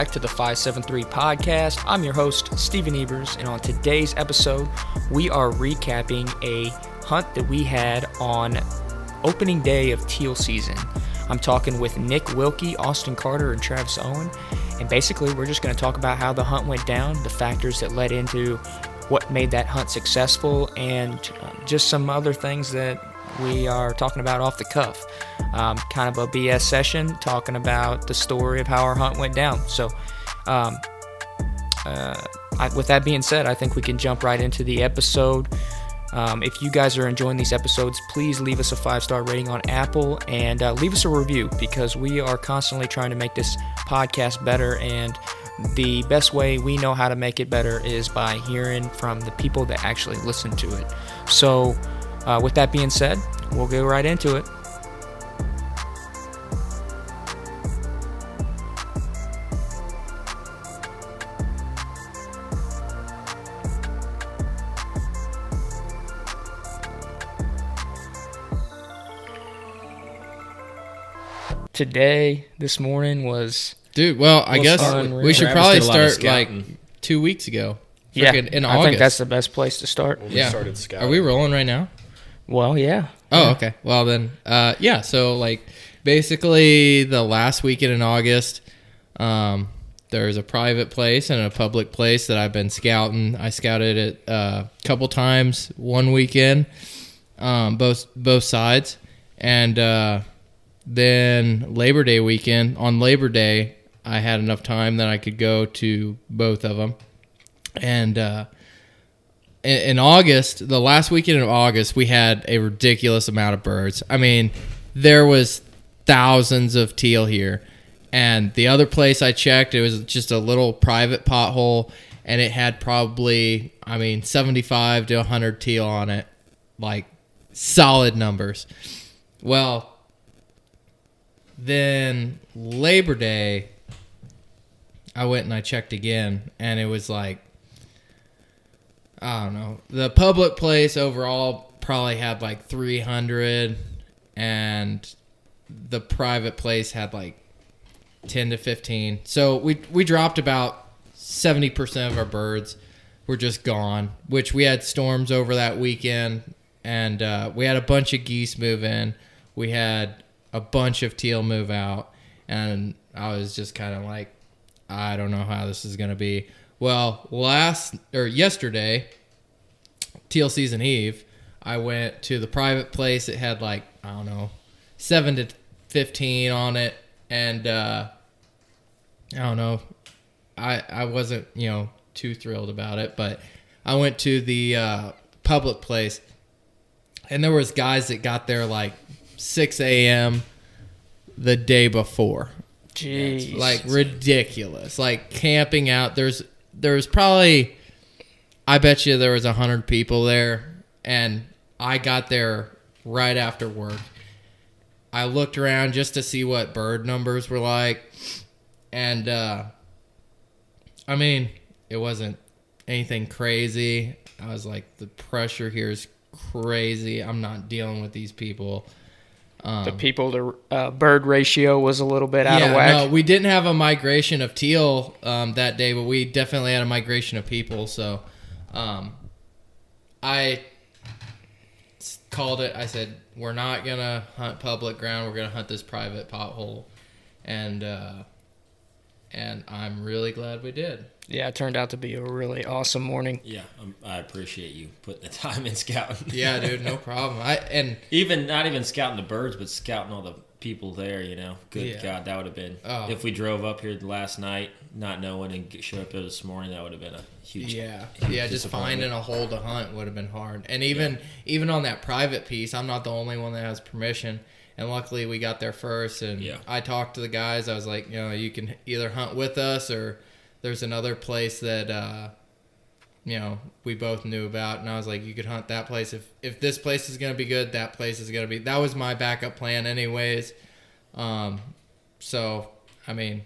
back to the 573 podcast. I'm your host, Stephen Evers, and on today's episode, we are recapping a hunt that we had on opening day of teal season. I'm talking with Nick Wilkie, Austin Carter, and Travis Owen, and basically, we're just going to talk about how the hunt went down, the factors that led into what made that hunt successful, and uh, just some other things that we are talking about off the cuff. Um, kind of a BS session talking about the story of how our hunt went down. So, um, uh, I, with that being said, I think we can jump right into the episode. Um, if you guys are enjoying these episodes, please leave us a five star rating on Apple and uh, leave us a review because we are constantly trying to make this podcast better. And the best way we know how to make it better is by hearing from the people that actually listen to it. So, uh, with that being said, we'll go right into it. Today, this morning was Dude, well, I guess unreal. we should Travis probably did a lot of start like two weeks ago. yeah. Frickin' in I August. think that's the best place to start. When we Yeah. started Are we rolling right now? Well, yeah. Oh, Yeah. okay. Well then, uh, yeah. So like, basically, the last weekend in August, um, there's a private place and a public place that I've been scouting. I scouted it uh, a couple times one weekend, um, both both sides, and uh, then Labor Day weekend. On Labor Day, I had enough time that I could go to both of them, and. Uh, in, August, the last weekend of August, we had a ridiculous amount of birds. I mean, there was thousands of teal here. And the other place I checked, it was just a little private pothole, and it had probably, I mean, 75 to 100 teal on it. Like, solid numbers. Well, then Labor Day, I went and I checked again, and it was like I don't know. The public place overall probably had like 300, and the private place had like 10 to 15. So we we dropped about 70% of our birds were just gone, which we had storms over that weekend, and uh, we had a bunch of geese move in. We had a bunch of teal move out, and I was just kind of like, I don't know how this is gonna be. Well, last or yesterday, teal season eve, I went to the private place. It had like I don't know, seven to fifteen on it, and uh, I don't know. I I wasn't you know too thrilled about it, but I went to the uh, public place, and there was guys that got there like six a.m. the day before. Jeez. like ridiculous. Like camping out there's there's probably i bet you there was a hundred people there and i got there right after work. I looked around just to see what bird numbers were like and uh i mean it wasn't anything crazy. I was like the pressure here is crazy. I'm not dealing with these people um, the people to uh, bird ratio was a little bit out of whack. no, we didn't have a migration of teal um, that day, but we definitely had a migration of people. So, um, I called it. I said, "We're not gonna hunt public ground. We're gonna hunt this private pothole," and uh, and I'm really glad we did. yeah, it turned out to be a really awesome morning. Yeah, um, I appreciate you putting the time in scouting. Yeah, dude, no problem. I and even not even scouting the birds, but scouting all the people there. You know, good Yeah. God, that would have been Oh. if we drove up here last night, not knowing and get- showed up here this morning. That would have been a huge. Yeah, huge yeah. Just finding a hole to hunt would have been hard. And even even on that private piece, I'm not the only one that has permission. And luckily, we got there first. And Yeah. I talked to the guys. I was like, you know, you can either hunt with us or there's another place that uh, you know we both knew about. And I was like, you could hunt that place if if this place is gonna be good. That place is gonna be. That was my backup plan, anyways. Um, so I mean,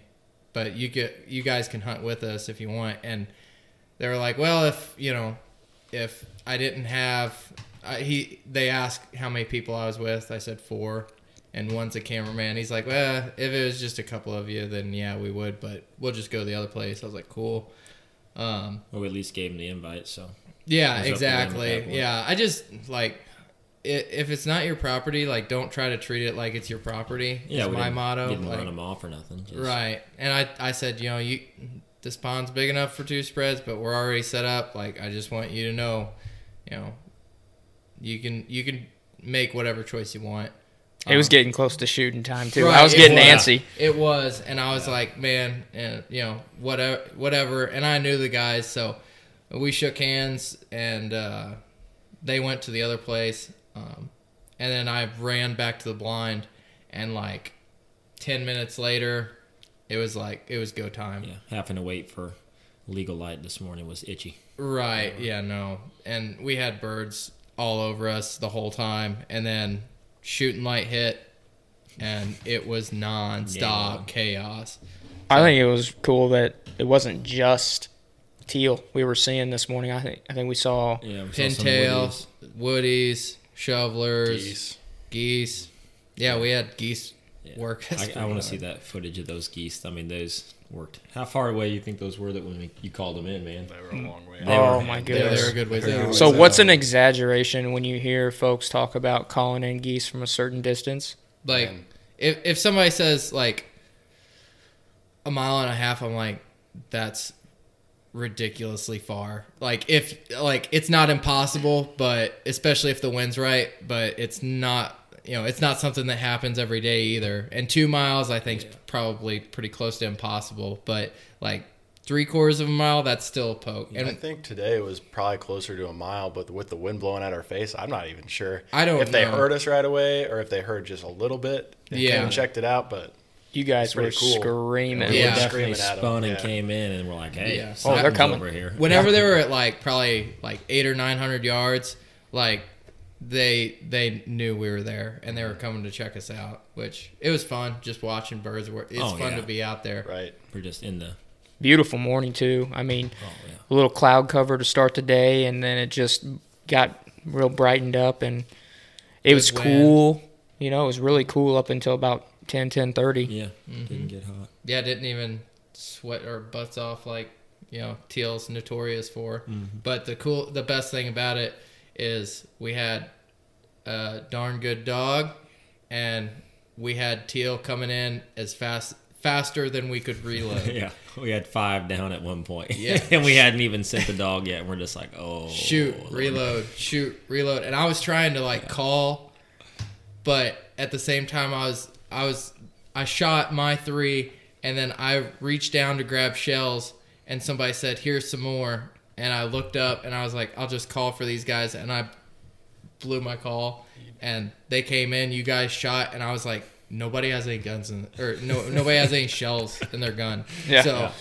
but you get you guys can hunt with us if you want and they were like well if you know if i didn't have I, he they asked how many people I was with. I said four, and one's a cameraman. He's like, well, if it was just a couple of you, then yeah, we would, but we'll just go to the other place. I was like, cool. Um, Well, we at least gave him the invite, so yeah, There's nothing wrong with exactly. Yeah, I just like if it's not your property, like don't try to treat it like it's your property. yeah, we my didn't, motto. Didn't like- run him off or nothing. Just- Right. And I, I said, you know, you this pond's big enough for two spreads, but we're already set up. Like I just want you to know, you know, you can you can make whatever choice you want. It was Um, getting close to shooting time too. Right, I was getting was. antsy. It was, and I was like, man, and you know, whatever, whatever. And I knew the guys, so we shook hands, and uh, they went to the other place, um, and then I ran back to the blind, and like ten minutes later, it was like it was go time. Yeah, having to wait for legal light this morning was itchy. Right. Yeah. No. And we had birds all over us the whole time, and then shooting light hit, and it was nonstop Yeah. chaos. I think it was cool that it wasn't just teal we were seeing this morning. I think I think we saw Yeah, we saw some woodies. woodies, shovelers, geese. Geese. Yeah, we had geese Yeah. work. I, I want to see that footage of those geese. I mean, those worked. How far away you think those were that when we, you called them in, man? They were a long way. They Oh were- my They, they were a good ways They out. were So So- what's an um, exaggeration when you hear folks talk about calling in geese from a certain distance? Like, Man. if if somebody says like a mile and a half, I'm like, that's ridiculously far. Like if like it's not impossible, but especially if the wind's right, but it's not. You know, it's not something that happens every day either. And two miles, I think, is probably pretty close to impossible. But like three quarters of a mile, that's still a poke. And I think today was probably closer to a mile, but with the wind blowing at our face, I'm not even sure. I don't if they heard us right away or if they heard just a little bit. and Yeah. came and checked it out, but You guys were cool. screaming. Yeah. We definitely Screaming at 'em, spun and yeah. came in, and we're like, "Hey, Yeah. Oh, they're coming. over here." whenever they were at like probably like eight or nine hundred yards, like they they knew we were there and they were coming to check us out, which it was fun just watching birds. work. It's Oh, fun yeah. to be out there. right. We're just in the. Beautiful morning too. I mean, Oh yeah. a little cloud cover to start the day, and then it just got real brightened up, and it was wind. cool. You know, it was really cool up until about 10, 10 Yeah, Mm-hmm. didn't get hot. Yeah, didn't even sweat our butts off like you know teal's notorious for. Mm-hmm. But the cool, the best thing about it is we had a darn good dog, and we had teal coming in as fast faster than we could reload. yeah, we had five down at one point. Yeah. and we hadn't even sent the dog yet. And We're just like, "Oh, shoot, Lord. reload, shoot, reload. And I was trying to like call, but at the same time I was I was I shot my three and then I reached down to grab shells and somebody said, Here's some more and I looked up and I was like, I'll just call for these guys and I blew my call and they came in, you guys shot and I was like, Nobody has any guns in or no nobody has any shells in their gun. Yeah. So Yeah.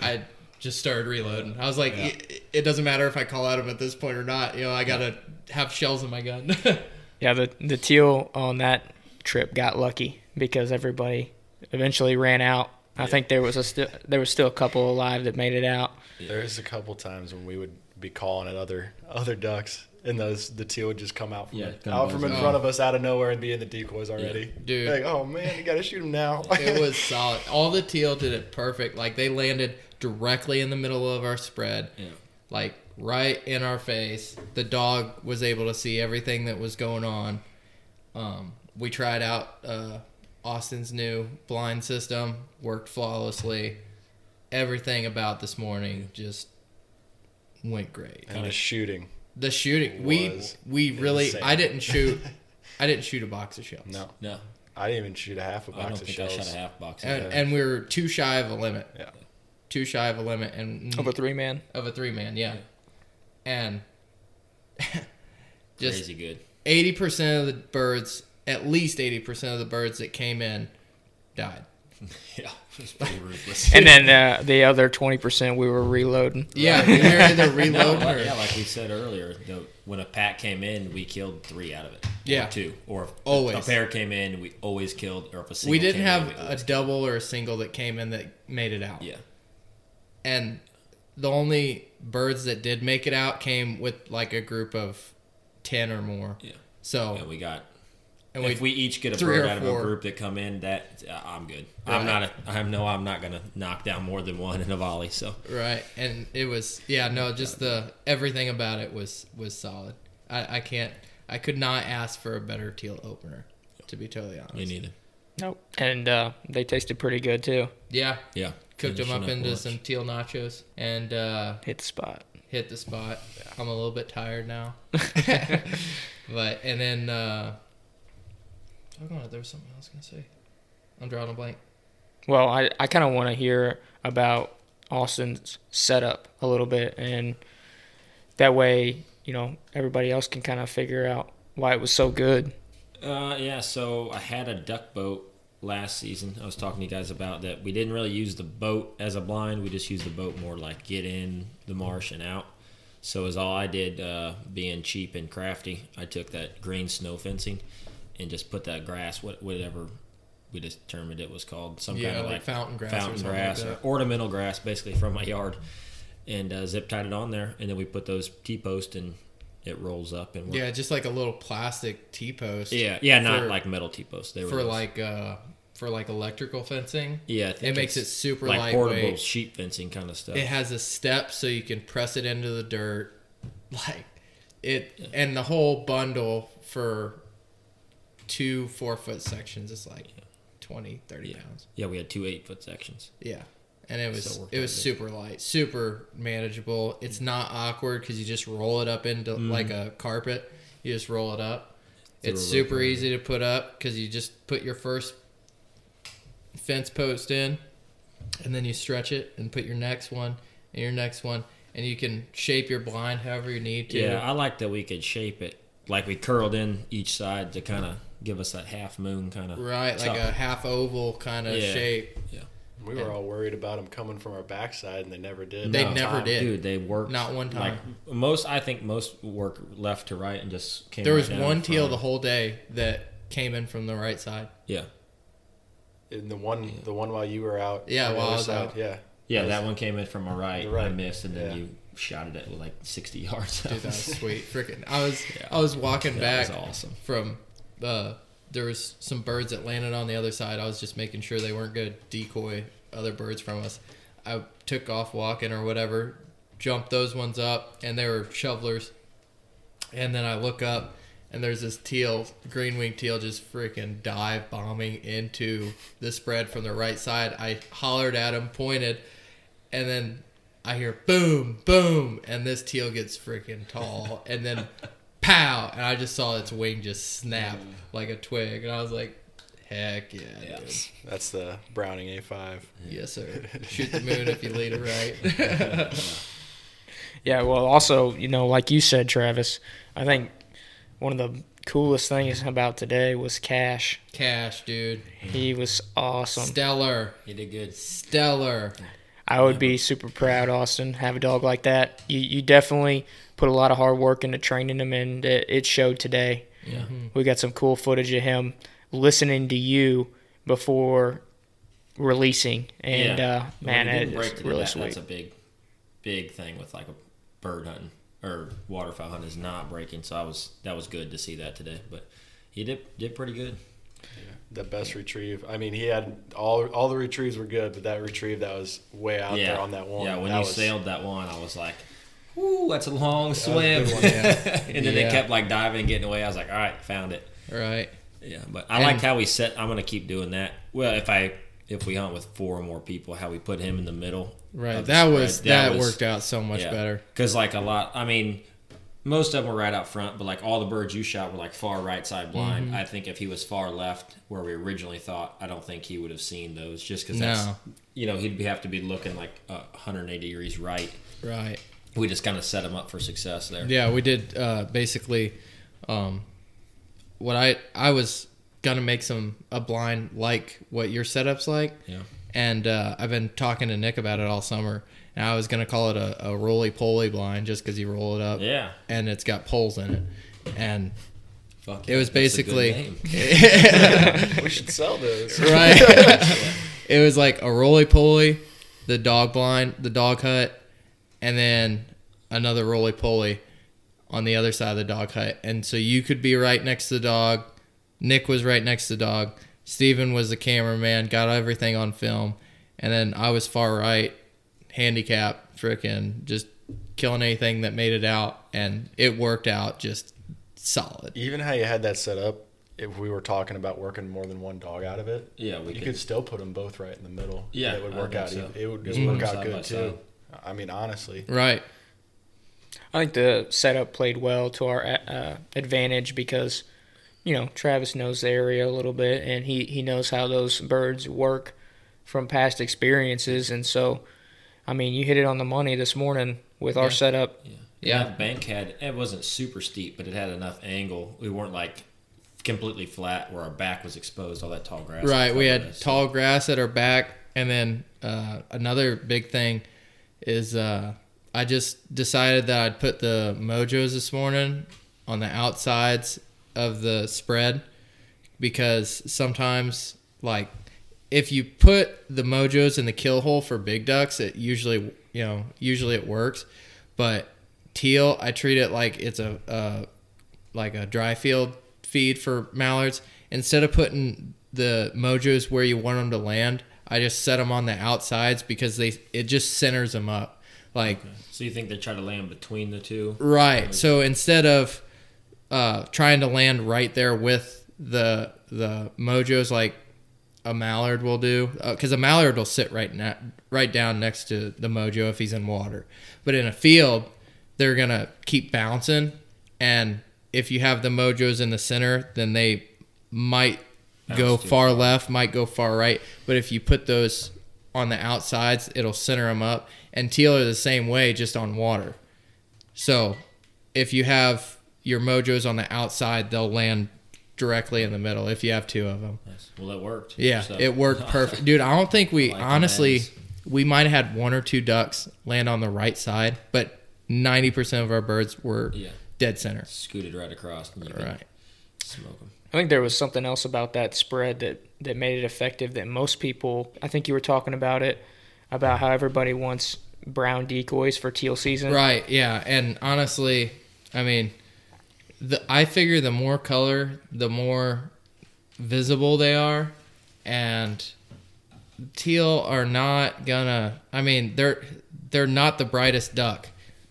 I just started reloading. I was like, it, it doesn't matter if I call out him at this point or not. You know, I gotta have shells in my gun. Yeah, the the teal on that trip got lucky because everybody eventually ran out. I think there was a still there was still a couple alive that made it out. There's a couple times when we would be calling at other other ducks, and those the teal would just come out from Yeah, come out from in buzzing. front of us out of nowhere and be in the decoys already. Dude. like oh man, you gotta shoot him now. it was solid. All the teal did it perfect. Like they landed directly in the middle of our spread, Yeah. like right in our face. The dog was able to see everything that was going on. Um, we tried out uh, Austin's new blind system, worked flawlessly. Everything about this morning just went great. and the shooting. The shooting, we we really. insane. I didn't shoot. I didn't shoot a box of shells. No, No, I didn't even shoot a half a I don't box of think shells. I shot a half box. and, and we were too shy of a limit. Yeah. Too shy of a limit, and Of a three man. of a three man, yeah. And just Crazy good. eighty percent of the birds, at least eighty percent of the birds that came in, died. Yeah, it's pretty ruthless. And then uh, the other twenty percent we were reloading. Yeah, you're either No, reloading like, or yeah, like we said earlier, the, when a pack came in, we killed three out of it. Or Yeah. two. Or if Always. a pair came in, we always killed. Or if a single we didn't came have in, we a double or a single that came in that made it out. Yeah, and the only birds that did make it out came with like a group of ten or more. Yeah. So And we got. And if we each get a three bird or out of four. a group that come in, that uh, I'm good. I'm not. A, I know I'm not gonna knock down more than one in a volley. So Right, and it was yeah no just the everything about it was was solid. I, I can't I could not ask for a better teal opener, to be totally honest. me neither. Nope. And uh, they tasted pretty good too. Yeah, Yeah. cooked them Finishing up into lunch. some teal nachos and uh, Hit the spot. hit the spot. I'm a little bit tired now, but and then uh, hold on, there was something else I was gonna say. I'm drawing a blank. Well, I, I kind of want to hear about Austin's setup a little bit, and that way, you know, everybody else can kind of figure out why it was so good. Uh, yeah, so I had a duck boat last season. I was talking to you guys about that. We didn't really use the boat as a blind. We just used the boat more like get in the marsh and out. So as all I did, uh, being cheap and crafty, I took that green snow fencing and just put that grass, whatever we determined it was called, some Yeah, kind of like like fountain grass fountain like grass, that. or ornamental grass, basically from my yard, and uh, zip tied it on there, and then we put those T posts and it rolls up and Yeah, just like a little plastic T post. yeah, yeah, not like metal T posts. They were for those- like uh for like electrical fencing. Yeah, It makes it super like portable lightweight. sheet fencing kind of stuff. It has a step so you can press it into the dirt. Like it and the whole bundle for two four foot sections is like 20, 30 Yeah. pounds. yeah, we had two eight foot sections. Yeah. And it was So it was super light, super manageable. It's mm. not awkward because you just roll it up into mm-hmm. like a carpet. You just roll it up. Through It's super easy to put up because you just put your first fence post in, and then you stretch it and put your next one and your next one, and you can shape your blind however you need to. Yeah, I like that we could shape it like we curled in each side to kind of give us that half moon kind of Right, like a half oval kind of Yeah. shape. Yeah. We were all worried about them coming from our backside, and they never did. They One never time. did. Dude, they worked Not one time. Like time. most, I think most work left to right and just came. There right was down one teal the whole day that came in from the right side. Yeah, And the one, the one while you were out. Yeah, while I was side, out. Yeah. yeah, That that one came in from my right. The right. I missed, and then Yeah. you shot it at like sixty yards. Dude, that was sweet. Freaking, I was Yeah. I was walking That back was awesome. from uh, there was some birds that landed on the other side. I was just making sure they weren't going to decoy other birds from us. I took off walking or whatever, jumped those ones up, and they were shovelers. And then I look up, and there's this teal, green winged teal, just freaking dive bombing into the spread from the right side. I hollered at him, pointed, and then I hear boom, boom, and this teal gets freaking tall, and then pow, and I just saw its wing just snap mm. like a twig, and I was like, heck yeah, Yeah. dude. That's the Browning A5. yes sir. Shoot the moon if you lead it right. Yeah, well, also, you know, like you said, Travis, I think one of the coolest things about today was Cash. Cash, dude, He was awesome. stellar, He did good. stellar. I would be super proud, Austin, have a dog like that. You, you definitely put a lot of hard work into training him, and it, it showed today. Yeah. We got some cool footage of him listening to you before releasing, and Yeah. uh, man, When you it didn't break is to really that, sweet. That's a big, big thing with like a bird hunting or waterfowl hunting is not breaking. So I was that was good to see that today. But he did did pretty good. The best retrieve. I mean, he had all all the retrieves were good, but that retrieve that was way out yeah, there on that one. yeah. When that you was, sailed that one, I was like, "Ooh, that's a long was a swim." good one, yeah. and then Yeah. they kept like diving, and getting away. I was like, "All right, found it." Right. Yeah, but I And- like how we set. I'm gonna keep doing that. Well, if I if we hunt with four or more people, how we put him in the middle. Right. of the That spread. was that, worked out so much better. Because like a lot, I mean, most of them were right out front, but like all the birds you shot were like far right side blind. Mm-hmm. I think if he was far left, where we originally thought, I don't think he would have seen those. Just because No. that's you know he'd have to be looking like uh, 180 degrees right. Right. We just kind of set him up for success there. Yeah, we did uh, basically um, what I I was gonna make some a blind like what your setup's like. Yeah. And uh, I've been talking to Nick about it all summer. And I was gonna call it a, a roly poly blind just because you roll it up Yeah. and it's got poles in it. And Fuck It yeah, was that's a good basically- name. we should sell those. right, it was like a roly poly, the dog blind, the dog hut, and then another roly poly on the other side of the dog hut, and so you could be right next to the dog. Nick was right next to the dog. Steven was the cameraman, got everything on film, and then I was far right, handicap, freaking just killing anything that made it out, and it worked out just solid. Even how you had that set up, if we were talking about working more than one dog out of it, Yeah, we you could. could still put them both right in the middle. Yeah, it would work out. so. It would Just just put work 'em out good too. I mean, honestly, Right. I think the setup played well to our uh, advantage because, you know, Travis knows the area a little bit and he, he knows how those birds work from past experiences. And so, I mean, you hit it on the money this morning with our Yeah. setup. Yeah. Yeah. That bank had it wasn't super steep, but it had enough angle. We weren't like completely flat where our back was exposed. All that tall grass. Right. We had us. tall grass at our back, and then uh, another big thing is uh, I just decided that I'd put the mojos this morning on the outsides of the spread because sometimes, like, if you put the mojos in the kill hole for big ducks, it usually you know usually it works, but teal I treat it like it's a uh, like a dry field feed for mallards. Instead of putting the mojos where you want them to land, I just set them on the outsides because they it just centers them up. Like So you think they try to land between the two? right. So instead of uh, trying to land right there with the the mojos like a mallard will do, uh, because a mallard will sit right na- right down next to the mojo if he's in water. But in a field, they're gonna keep bouncing, and if you have the mojos in the center, then they might go Bounce too far left, might go far right. But if you put those on the outsides, it'll center them up. And teal are the same way, just on water. So if you have your mojos on the outside, they'll land directly in the middle if you have two of them. Nice. Well, it worked. Yeah, So- it worked perfect. Dude, I don't think we Like honestly we might have had one or two ducks land on the right side, but 90% of our birds were Yeah. dead center. Scooted right across and you Right. smoke them. I think there was something else about that spread that, that made it effective that most people, I think you were talking about it, about how everybody wants brown decoys for teal season. Right, yeah. And honestly, I mean, the I figure the more color, the more visible they are and teal are not gonna I mean, they're they're not the brightest duck.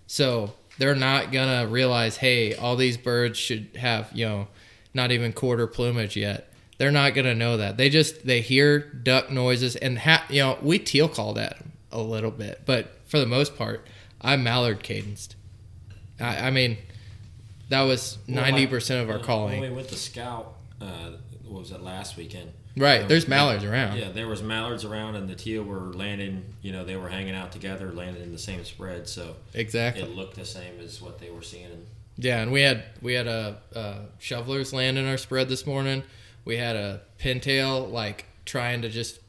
So, they're not gonna realize, "Hey, all these birds should have, you know, not even quarter plumage yet." They're not gonna know that. They just they hear duck noises and ha- you know we teal call that a little bit, but for the most part, I mallard cadenced. I, I mean, that was ninety like, percent of our uh, calling. When we went to scout, uh, what was it last weekend? right, Um, there's mallards around. Yeah, there was mallards around, and the teal were landing. You know, they were hanging out together, landing in the same spread, so Exactly. it looked the same as what they were seeing. In, Yeah, and we had we had a, a shovelers land in our spread this morning. We had a pintail like trying to just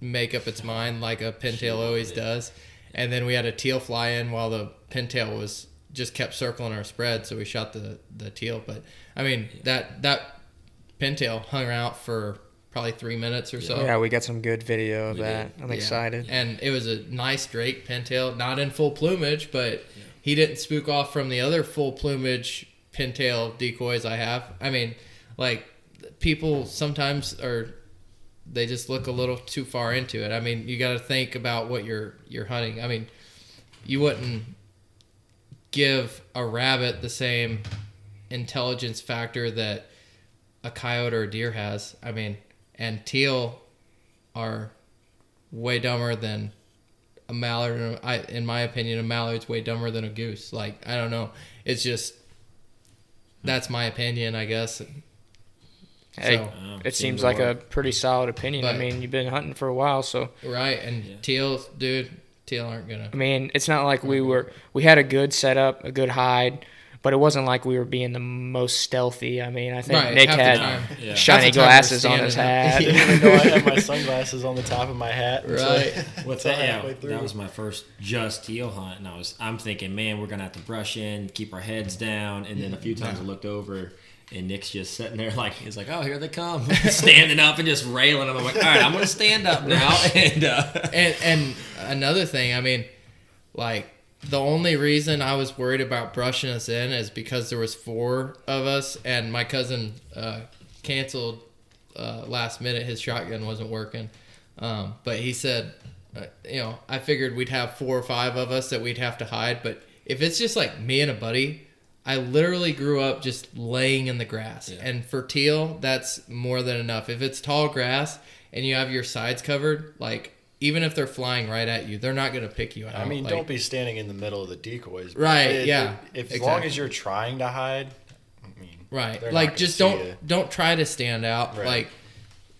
make up its mind like a pintail always does, and then we had a teal fly in while the pintail was just kept circling our spread. So we shot the the teal. But I mean that that pintail hung out for probably three minutes or so. Yeah, we got some good video of We that. did. I'm Yeah. excited. And it was a nice Drake pintail, not in full plumage, but he didn't spook off from the other full plumage pintail decoys I have. I mean, like people sometimes are they just look a little too far into it. I mean, you got to think about what you're you're hunting. I mean, you wouldn't give a rabbit the same intelligence factor that a coyote or a deer has. I mean, and teal are way dumber than a mallard. I, in my opinion, a mallard's way dumber than a goose. Like I don't know. It's just that's my opinion, I guess. Hey, So, it seems to like a pretty solid opinion. I mean, you've been hunting for a while, so right, and Yeah. teal, dude, teal aren't gonna. I mean, it's not like we were we had a good setup, a good hide, but it wasn't like we were being the most stealthy. I mean, I think Right, Nick half the had time. Yeah. shiny Half the time we're glasses on his standing hat. I even know I had my sunglasses on the top of my hat. until- Right. What's that? Yeah, halfway through. that was my first just teal hunt, and I was I'm thinking, man, we're gonna have to brush in, keep our heads down, and then a few times I looked over. And Nick's just sitting there like he's like, oh, here they come, standing up and just railing them. I'm like, all right, I'm gonna stand up now. And uh, and and another thing, I mean, like the only reason I was worried about brushing us in is because there was four of us, and my cousin uh, canceled uh, last minute. His shotgun wasn't working, um, but he said, uh, you know, I figured we'd have four or five of us that we'd have to hide. But if it's just like me and a buddy, I literally grew up just laying in the grass, Yeah. and for teal, that's more than enough. If it's tall grass and you have your sides covered, like. Even if they're flying right at you, they're not gonna pick you out. I mean, Like, don't be standing in the middle of the decoys. Right, It- yeah, it- if as long as you're trying to hide, I mean, Right. Like just don't ya. don't try to stand out. Right. Like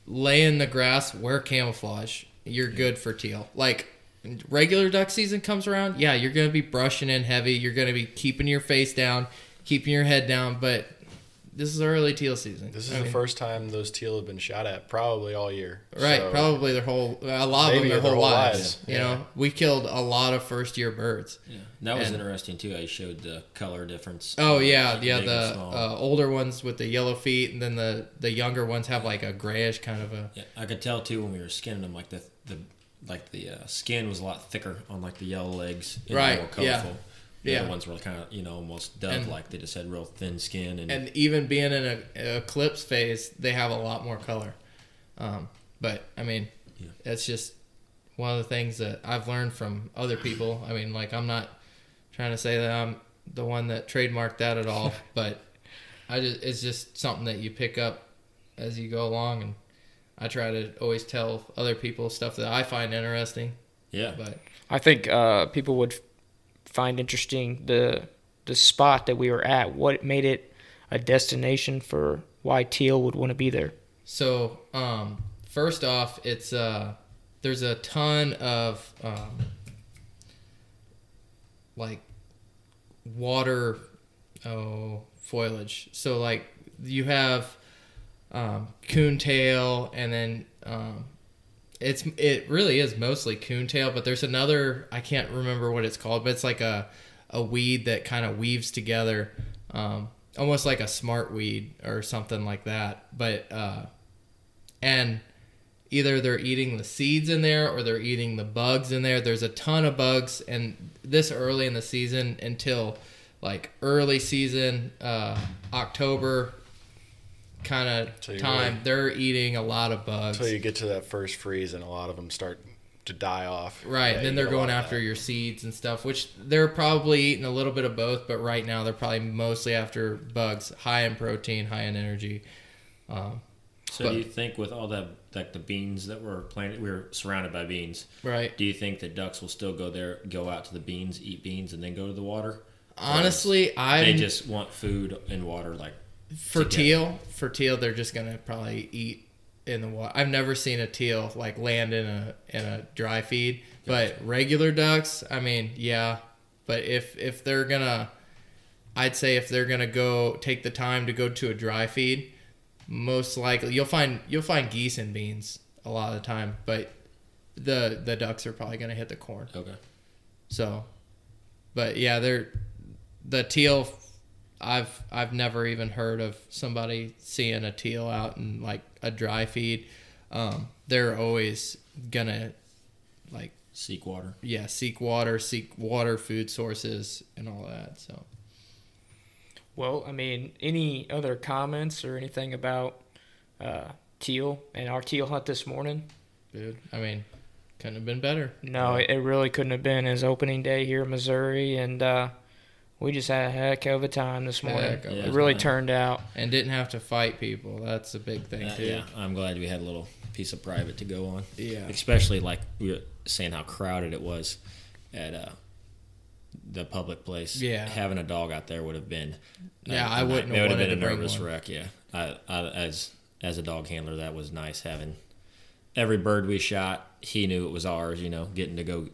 lay in the grass, wear camouflage. You're good for teal. Like regular duck season comes around, yeah, you're gonna be brushing in heavy. You're gonna be keeping your face down, keeping your head down. But this is early teal season. This is I the mean, first time those teal have been shot at, probably all year. Right, So, probably their whole a lot of them their their whole whole lives. lives, You yeah. know, we killed a lot of first year birds. Yeah, that was And- interesting too. I showed the color difference. Oh uh, yeah, like yeah. The uh, older ones with the yellow feet, and then the the younger ones have like a grayish kind of a. yeah, I could tell too when we were skinning them, like the the like the uh, skin was a lot thicker on like the yellow legs, and Right, More yeah. colorful. The Yeah. other ones were kind of you know almost dove like. They just had real thin skin and, and even being in a, eclipse phase, they have a lot more color. Um, but I mean, Yeah. it's just one of the things that I've learned from other people. I mean, like I'm not trying to say that I'm the one that trademarked that at all, but I just it's just something that you pick up as you go along, and I try to always tell other people stuff that I find interesting. yeah, But I think uh, people would find interesting the the spot that we were at. What made it a destination for why teal would want to be there? So, um, first off, it's uh, there's a ton of um, like water oh foliage. So like you have um, coontail, and then um, it's it really is mostly coontail, but there's another I can't remember what it's called, but it's like a a weed that kind of weaves together, um, almost like a smart weed or something like that. But uh, and either they're eating the seeds in there or they're eating the bugs in there. There's a ton of bugs, and this early in the season until like early season, uh, October kind of time, really- they're eating a lot of bugs. Until you get to that first freeze, and a lot of them start to die off. Right, Yeah, then they're get a lot going after your seeds and stuff, which they're probably eating a little bit of both, but right now they're probably mostly after bugs, high in protein, high in energy. Um, So But- do you think with all the like the beans that were planted, we were surrounded by beans. right. Do you think that ducks will still go there, go out to the beans, eat beans, and then go to the water? Honestly, I they just want food and water. Like for teal, for teal, they're just gonna probably eat in the water. I've never seen a teal like land in a in a dry feed, but regular ducks, I mean, yeah. But if if they're gonna, I'd say if they're gonna go take the time to go to a dry feed, most likely you'll find you'll find geese and beans a lot of the time, but the the ducks are probably gonna hit the corn. okay, So, but yeah, they're the teal. I've I've never even heard of somebody seeing a teal out in like a dry feed. Um, they're always gonna like seek water. yeah seek water, seek water, food sources, and all that. So Well, I mean, any other comments or anything about uh, teal and our teal hunt this morning? dude, I mean, couldn't have been better. No, it, it really couldn't have been his opening day here in Missouri, and uh, we just had a heck of a time this morning. Heck it really time. turned out. And didn't have to fight people. That's a big thing Uh, too. yeah, I'm glad we had a little piece of private to go on. Yeah. especially like we were saying how crowded it was at uh, the public place. Yeah. having a dog out there would have been. Yeah, I I wouldn't have It would have been a nervous one. wreck. Yeah, I, I, as as a dog handler, that was nice having every bird we shot. He knew it was ours. You know, getting to go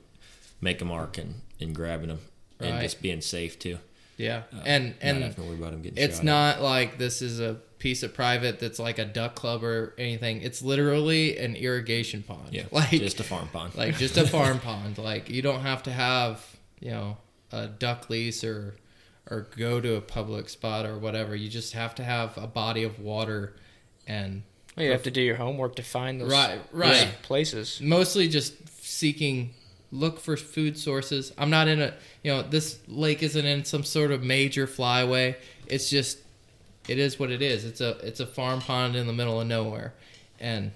make a mark and, and grabbing them and Right. just being safe too. Yeah, Uh, and and having to worry about him getting It's shot at. not like this is a piece of private that's like a duck club or anything. It's literally an irrigation pond. Yeah, like just a farm pond. like just a farm pond. Like you don't have to have you know a duck lease or or go to a public spot or whatever. You just have to have a body of water and Well, you have to do your homework to find those Right, those right. places. mostly just seeking look for food sources. I'm not in a you know this lake isn't in some sort of major flyway. It's just it is what it is. It's a it's a farm pond in the middle of nowhere, and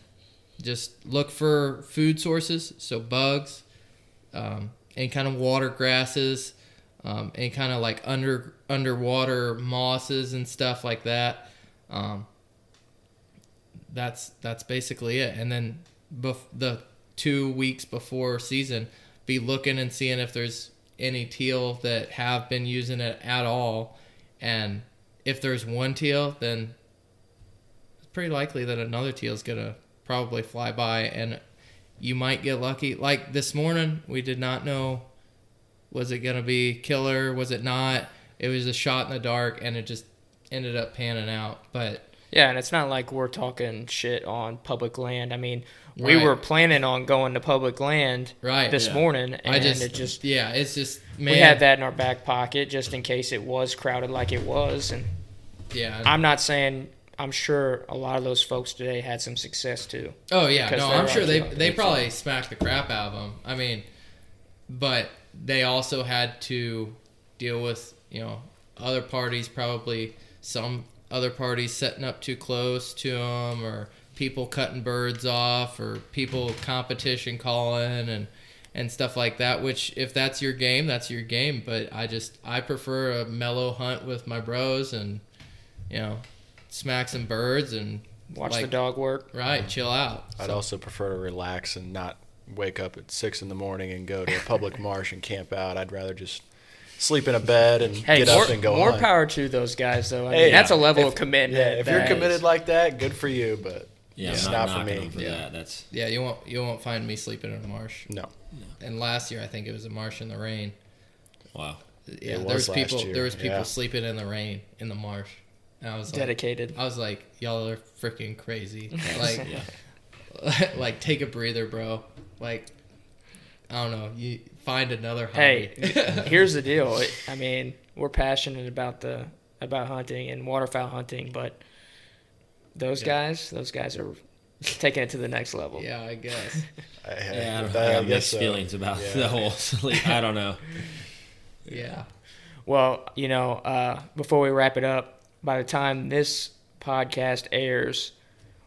just look for food sources. So bugs, um, and kind of water grasses, um, and kind of like under underwater mosses and stuff like that. Um, that's that's basically it. And then bef- the two weeks before season, be looking and seeing if there's any teal that have been using it at all, and if there's one teal, then it's pretty likely that another teal is gonna probably fly by, and you might get lucky. Like this morning, we did not know was it gonna be killer, was it not. It was a shot in the dark, and it just ended up panning out. But Yeah, and it's not like we're talking shit on public land. I mean, we Right. were planning on going to public land right, this Yeah. morning, and I just, it just yeah, it's just man, we had that in our back pocket just in case it was crowded like it was. And Yeah, I'm not saying I'm sure a lot of those folks today had some success too. Oh yeah, no, I'm sure they they probably smacked the crap out of them. I mean, but they also had to deal with you know other parties probably some other parties setting up too close to them or people cutting birds off or people competition calling and and stuff like that which if that's your game that's your game but i just i prefer a mellow hunt with my bros and you know smack some birds and Watch like, the dog work. right chill out I'd So- also prefer to relax and not wake up at six in the morning and go to a public marsh and camp out. I'd rather just sleep in a bed and Hey, get more, up and go more hunt. power to those guys, though. I Hey, mean, that's a level If- of commitment. Yeah, if you're committed is- like that, good for you. But Yeah, it's not not, for me. for Yeah. that. That's Yeah, you won't you won't find me sleeping in a marsh. no, And last year I think it was a marsh in the rain. wow. Yeah, was there was last people year, there was people yeah. sleeping in the rain in the marsh. And I was like dedicated. I was like, y'all are freaking crazy. Like like take a breather, bro. Like I don't know, you find another hobby. Hey, here's the deal. I mean, we're passionate about the about hunting and waterfowl hunting, but those Yeah. guys, those guys are taking it to the next level. yeah, I guess. I, Yeah, I, that- don't, I I got guess mixed so. feelings about Yeah. the whole sleep. I don't know. Yeah. Well, you know, uh, before we wrap it up, by the time this podcast airs,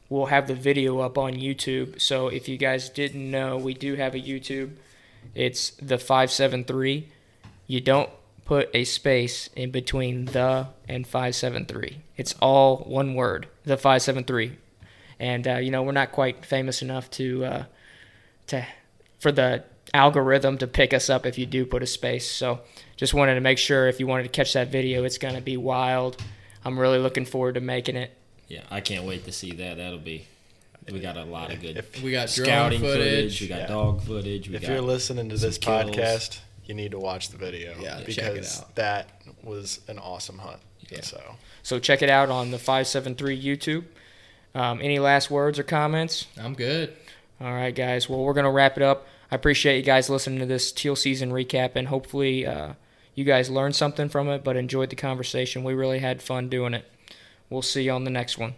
we'll have the video up on YouTube. So if you guys didn't know, we do have a YouTube. It's the 573. You don't put a space in between the and 573. It's all one word, the 573. And uh, you know, we're not quite famous enough to uh, to for the algorithm to pick us up if you do put a space. So just wanted to make sure if you wanted to catch that video, it's going to be wild. I'm really looking forward to making it. Yeah, I can't wait to see that. That'll be. We got a lot of good If, We got drone scouting footage. footage. We got Yeah. dog footage. We if got you're listening to this kills. podcast, you need to watch the video. Yeah, check it because out. that was an awesome hunt. Yeah. So So check it out on the 573 YouTube. Um, any last words or comments? I'm good. All right, guys. Well, we're going to wrap it up. I appreciate you guys listening to this teal season recap, and hopefully uh, you guys learned something from it, but enjoyed the conversation. We really had fun doing it. We'll see you on the next one.